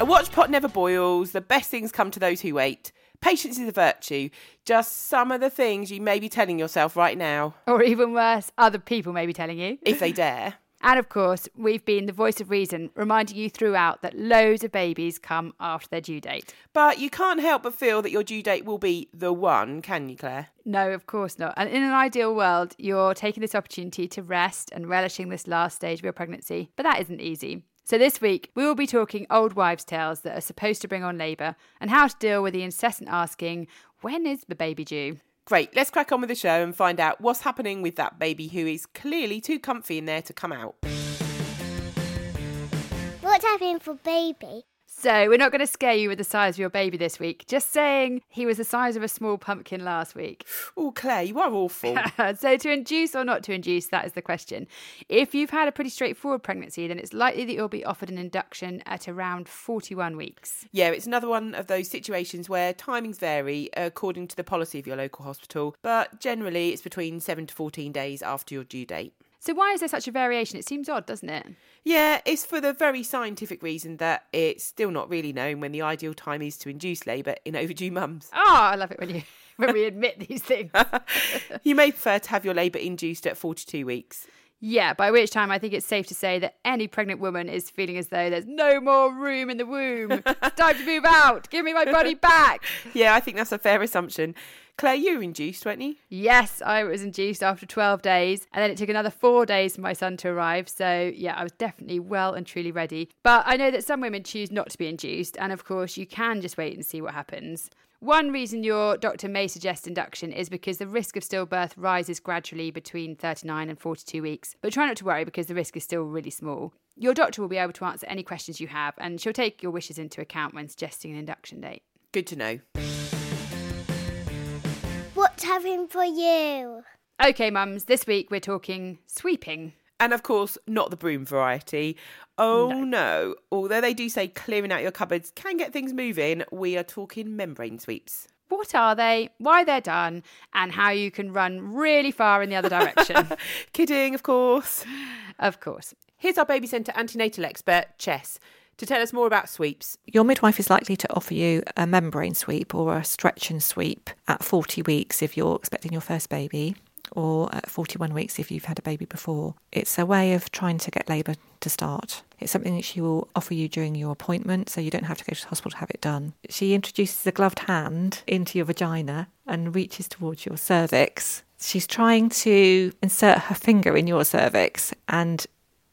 A watch pot never boils. The best things come to those who wait. Patience is a virtue. Just some of the things you may be telling yourself right now, Or even worse, other people may be telling you. if they dare. And of course, we've been the voice of reason, reminding you throughout that loads of babies come after their due date. But you can't help but feel that your due date will be the one, can you, Claire? No, of course not. And in an ideal world, you're taking this opportunity to rest and relishing this last stage of your pregnancy. But that isn't easy. So this week, we will be talking old wives' tales that are supposed to bring on labour and how to deal with the incessant asking, when is the baby due? Great, let's crack on with the show and find out what's happening with that baby who is clearly too comfy in there to come out. What's happening for baby? So, we're not going to scare you with the size of your baby this week. Just saying he was the size of a small pumpkin last week. Oh, Claire, you are awful. so, to induce or not to induce, that is the question. If you've had a pretty straightforward pregnancy, then it's likely that you'll be offered an induction at around 41 weeks. Yeah, it's another one of those situations where timings vary according to the policy of your local hospital, but generally it's between 7 to 14 days after your due date. So, why is there such a variation? It seems odd, doesn't it? Yeah, it's for the very scientific reason that it's still not really known when the ideal time is to induce labour in overdue mums. Oh, ah, I love it when you when we admit these things. you may prefer to have your labour induced at 42 weeks. Yeah, by which time I think it's safe to say that any pregnant woman is feeling as though there's no more room in the womb. It's time to move out. Give me my body back. Yeah, I think that's a fair assumption. Claire, you were induced, weren't you? Yes, I was induced after 12 days, and then it took another four days for my son to arrive. So, yeah, I was definitely well and truly ready. But I know that some women choose not to be induced, and of course, you can just wait and see what happens. One reason your doctor may suggest induction is because the risk of stillbirth rises gradually between 39 and 42 weeks. But try not to worry because the risk is still really small. Your doctor will be able to answer any questions you have, and she'll take your wishes into account when suggesting an induction date. Good to know. What's happening for you? Okay, mums, this week we're talking sweeping. And of course, not the broom variety. Oh no. Although they do say clearing out your cupboards can get things moving, we are talking membrane sweeps. What are they, why they're done, and how you can run really far in the other direction? Kidding, of course. of course. Here's our baby centre antenatal expert, Chess, to tell us more about sweeps. Your midwife is likely to offer you a membrane sweep or a stretch and sweep at 40 weeks if you're expecting your first baby, or at 41 weeks if you've had a baby before. It's a way of trying to get labour to start. It's something that she will offer you during your appointment, so you don't have to go to the hospital to have it done. She introduces a gloved hand into your vagina and reaches towards your cervix. She's trying to insert her finger in your cervix and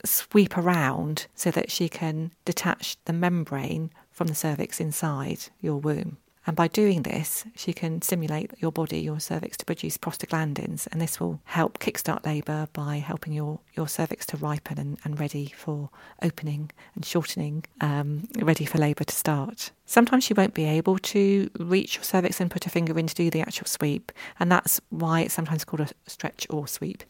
sweep around so that she can detach the membrane from the cervix inside your womb. And by doing this, she can stimulate your body, your cervix, to produce prostaglandins, and this will help kickstart labour by helping your, your cervix to ripen and, and ready for opening and shortening, um, ready for labour to start. Sometimes she won't be able to reach your cervix and put a finger in to do the actual sweep, and that's why it's sometimes called a stretch or sweep.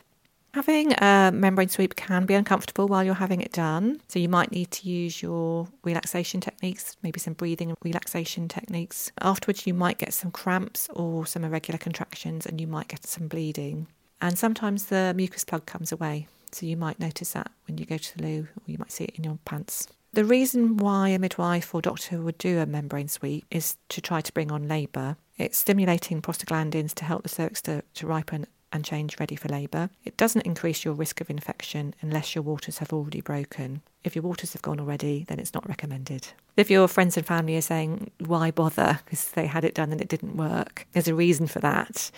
Having a membrane sweep can be uncomfortable while you're having it done. So you might need to use your relaxation techniques, maybe some breathing and relaxation techniques. Afterwards, you might get some cramps or some irregular contractions and you might get some bleeding. And sometimes the mucus plug comes away. So you might notice that when you go to the loo or you might see it in your pants. The reason why a midwife or doctor would do a membrane sweep is to try to bring on labour. It's stimulating prostaglandins to help the cervix to, to ripen and change ready for labour. It doesn't increase your risk of infection unless your waters have already broken. If your waters have gone already, then it's not recommended. If your friends and family are saying, why bother? Because they had it done and it didn't work, there's a reason for that.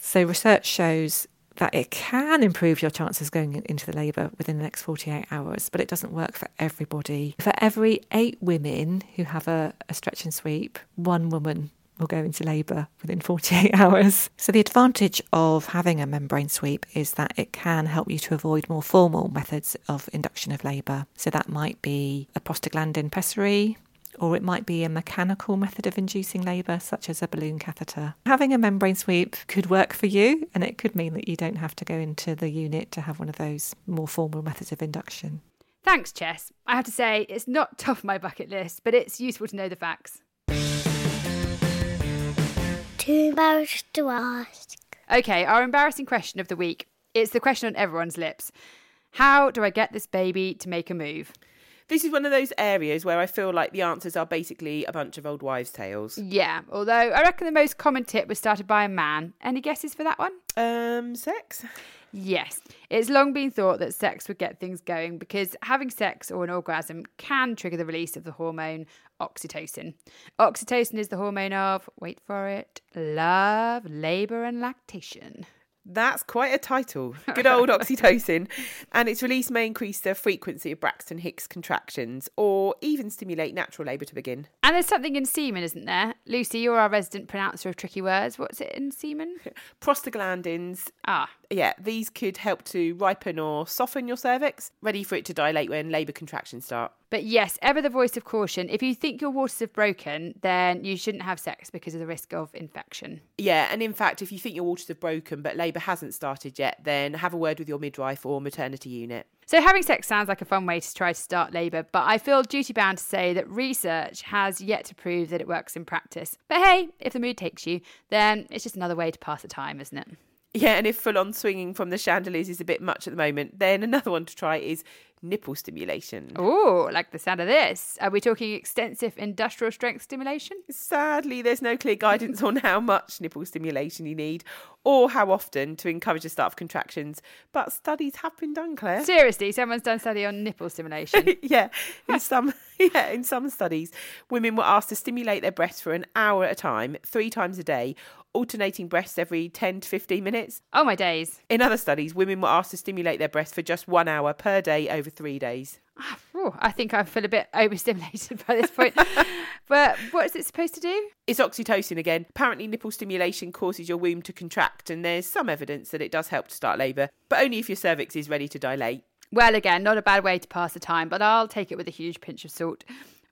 So, research shows that it can improve your chances going into the labour within the next 48 hours, but it doesn't work for everybody. For every eight women who have a, a stretch and sweep, one woman will go into labour within 48 hours. So, the advantage of having a membrane sweep is that it can help you to avoid more formal methods of induction of labour. So, that might be a prostaglandin pessary, or it might be a mechanical method of inducing labour, such as a balloon catheter. Having a membrane sweep could work for you, and it could mean that you don't have to go into the unit to have one of those more formal methods of induction. Thanks, Chess. I have to say, it's not top of my bucket list, but it's useful to know the facts. Too embarrassed to ask. Okay, our embarrassing question of the week. It's the question on everyone's lips. How do I get this baby to make a move? This is one of those areas where I feel like the answers are basically a bunch of old wives' tales. Yeah, although I reckon the most common tip was started by a man. Any guesses for that one? Um, sex? Yes, it's long been thought that sex would get things going because having sex or an orgasm can trigger the release of the hormone oxytocin. Oxytocin is the hormone of, wait for it, love, labour, and lactation. That's quite a title. Good old oxytocin. And its release may increase the frequency of Braxton Hicks contractions or even stimulate natural labour to begin. And there's something in semen, isn't there? Lucy, you're our resident pronouncer of tricky words. What's it in semen? Prostaglandins, Ah, yeah, these could help to ripen or soften your cervix, ready for it to dilate when labour contractions start. But yes, ever the voice of caution. If you think your waters have broken, then you shouldn't have sex because of the risk of infection. Yeah, and in fact, if you think your waters have broken but labour hasn't started yet, then have a word with your midwife or maternity unit. So, having sex sounds like a fun way to try to start labour, but I feel duty bound to say that research has yet to prove that it works in practice. But hey, if the mood takes you, then it's just another way to pass the time, isn't it? Yeah, and if full on swinging from the chandeliers is a bit much at the moment, then another one to try is nipple stimulation. Oh, like the sound of this. Are we talking extensive industrial strength stimulation? Sadly, there's no clear guidance on how much nipple stimulation you need or how often to encourage the start of contractions, but studies have been done, Claire. Seriously, someone's done a study on nipple stimulation. yeah, in some yeah, in some studies, women were asked to stimulate their breasts for an hour at a time, 3 times a day, alternating breasts every 10 to 15 minutes. oh my days. In other studies, women were asked to stimulate their breasts for just 1 hour per day over 3 days. Ah, Phew, I think I feel a bit overstimulated by this point. but what is it supposed to do? It's oxytocin again. Apparently, nipple stimulation causes your womb to contract, and there's some evidence that it does help to start labour, but only if your cervix is ready to dilate. Well, again, not a bad way to pass the time, but I'll take it with a huge pinch of salt.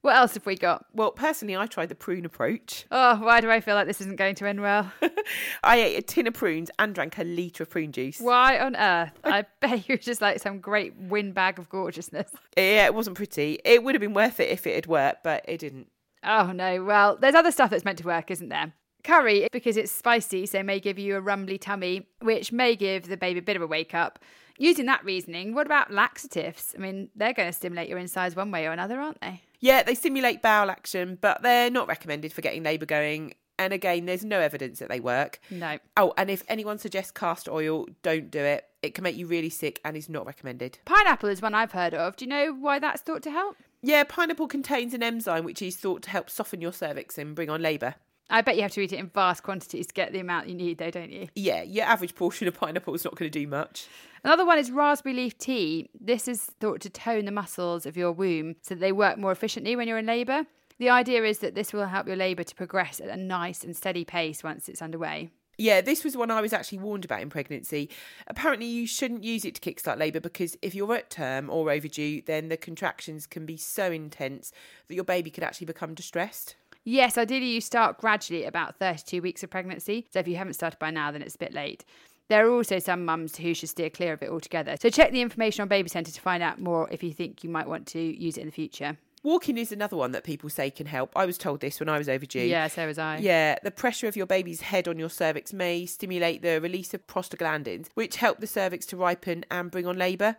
What else have we got? Well, personally, I tried the prune approach. Oh, why do I feel like this isn't going to end well? I ate a tin of prunes and drank a litre of prune juice. Why on earth? I bet you were just like some great windbag of gorgeousness. Yeah, it wasn't pretty. It would have been worth it if it had worked, but it didn't. Oh no, well, there's other stuff that's meant to work, isn't there? Curry, because it's spicy, so may give you a rumbly tummy, which may give the baby a bit of a wake up. Using that reasoning, what about laxatives? I mean, they're going to stimulate your insides one way or another, aren't they? Yeah, they stimulate bowel action, but they're not recommended for getting labour going. And again, there's no evidence that they work. No. Oh, and if anyone suggests castor oil, don't do it. It can make you really sick and is not recommended. Pineapple is one I've heard of. Do you know why that's thought to help? Yeah, pineapple contains an enzyme which is thought to help soften your cervix and bring on labour. I bet you have to eat it in vast quantities to get the amount you need, though, don't you? Yeah, your average portion of pineapple is not going to do much. Another one is raspberry leaf tea. This is thought to tone the muscles of your womb so that they work more efficiently when you're in labour. The idea is that this will help your labour to progress at a nice and steady pace once it's underway. Yeah, this was one I was actually warned about in pregnancy. Apparently, you shouldn't use it to kickstart labour because if you're at term or overdue, then the contractions can be so intense that your baby could actually become distressed. Yes, ideally you start gradually at about 32 weeks of pregnancy. So if you haven't started by now, then it's a bit late. There are also some mums who should steer clear of it altogether. So check the information on Baby Centre to find out more if you think you might want to use it in the future. Walking is another one that people say can help. I was told this when I was overdue. Yeah, so was I. Yeah, the pressure of your baby's head on your cervix may stimulate the release of prostaglandins, which help the cervix to ripen and bring on labour.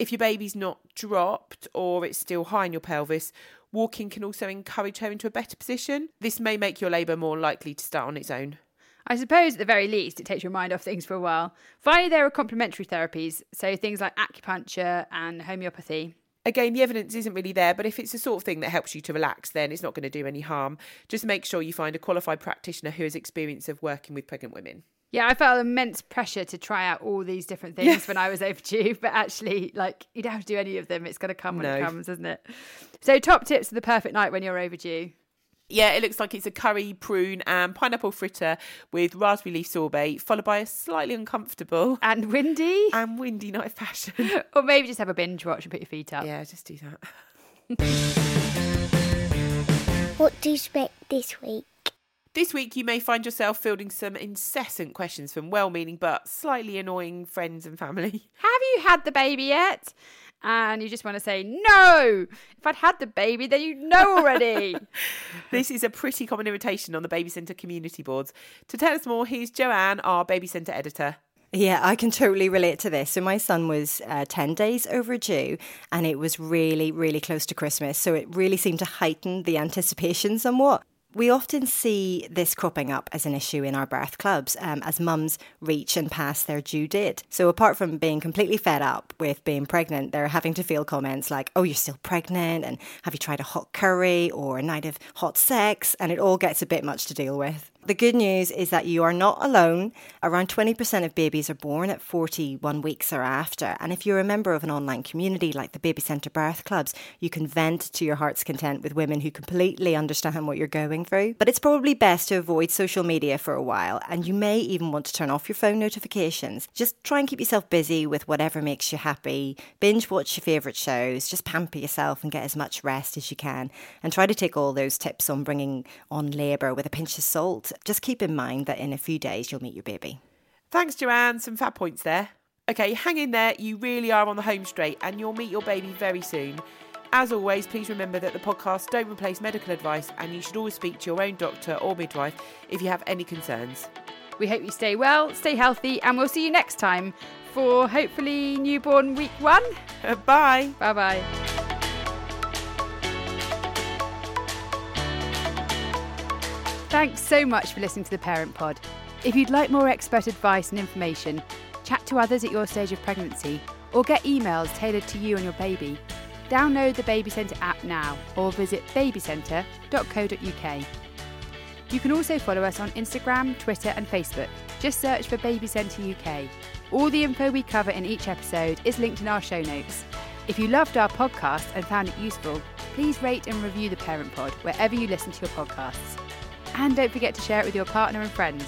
If your baby's not dropped or it's still high in your pelvis, walking can also encourage her into a better position. This may make your labour more likely to start on its own. I suppose at the very least it takes your mind off things for a while. Finally, there are complementary therapies, so things like acupuncture and homeopathy. Again, the evidence isn't really there, but if it's the sort of thing that helps you to relax, then it's not going to do any harm. Just make sure you find a qualified practitioner who has experience of working with pregnant women. Yeah, I felt immense pressure to try out all these different things when I was overdue, but actually, like, you don't have to do any of them. It's going to come when it comes, isn't it? So, top tips for the perfect night when you're overdue. Yeah, it looks like it's a curry, prune, and pineapple fritter with raspberry leaf sorbet, followed by a slightly uncomfortable And windy. and windy night of fashion. or maybe just have a binge watch and put your feet up. yeah, just do that. What do you expect this week? This week, you may find yourself fielding some incessant questions from well meaning but slightly annoying friends and family. Have you had the baby yet? And you just want to say, no! If I'd had the baby, then you'd know already. This is a pretty common irritation on the Baby Centre community boards. To tell us more, here's Joanne, our Baby Centre editor. Yeah, I can totally relate to this. So, my son was uh, 10 days overdue and it was really, really close to Christmas. So, it really seemed to heighten the anticipation somewhat. We often see this cropping up as an issue in our birth clubs um, as mums reach and pass their due date. So, apart from being completely fed up with being pregnant, they're having to feel comments like, oh, you're still pregnant, and have you tried a hot curry or a night of hot sex? And it all gets a bit much to deal with. The good news is that you are not alone. Around 20% of babies are born at 41 weeks or after. And if you're a member of an online community like the Baby Centre Birth Clubs, you can vent to your heart's content with women who completely understand what you're going through. But it's probably best to avoid social media for a while, and you may even want to turn off your phone notifications. Just try and keep yourself busy with whatever makes you happy. Binge watch your favourite shows, just pamper yourself and get as much rest as you can. And try to take all those tips on bringing on labour with a pinch of salt just keep in mind that in a few days you'll meet your baby. Thanks, Joanne. Some fab points there. Okay, hang in there. You really are on the home straight and you'll meet your baby very soon. As always, please remember that the podcasts don't replace medical advice and you should always speak to your own doctor or midwife if you have any concerns. we hope you stay well, stay healthy, and we'll see you next time for hopefully newborn week one. bye. Bye bye. Thanks so much for listening to the Parent Pod. If you'd like more expert advice and information, chat to others at your stage of pregnancy, or get emails tailored to you and your baby, download the Baby Centre app now or visit babycentre.co.uk. You can also follow us on Instagram, Twitter, and Facebook. Just search for Baby Centre UK. All the info we cover in each episode is linked in our show notes. If you loved our podcast and found it useful, please rate and review the Parent Pod wherever you listen to your podcasts. And don't forget to share it with your partner and friends.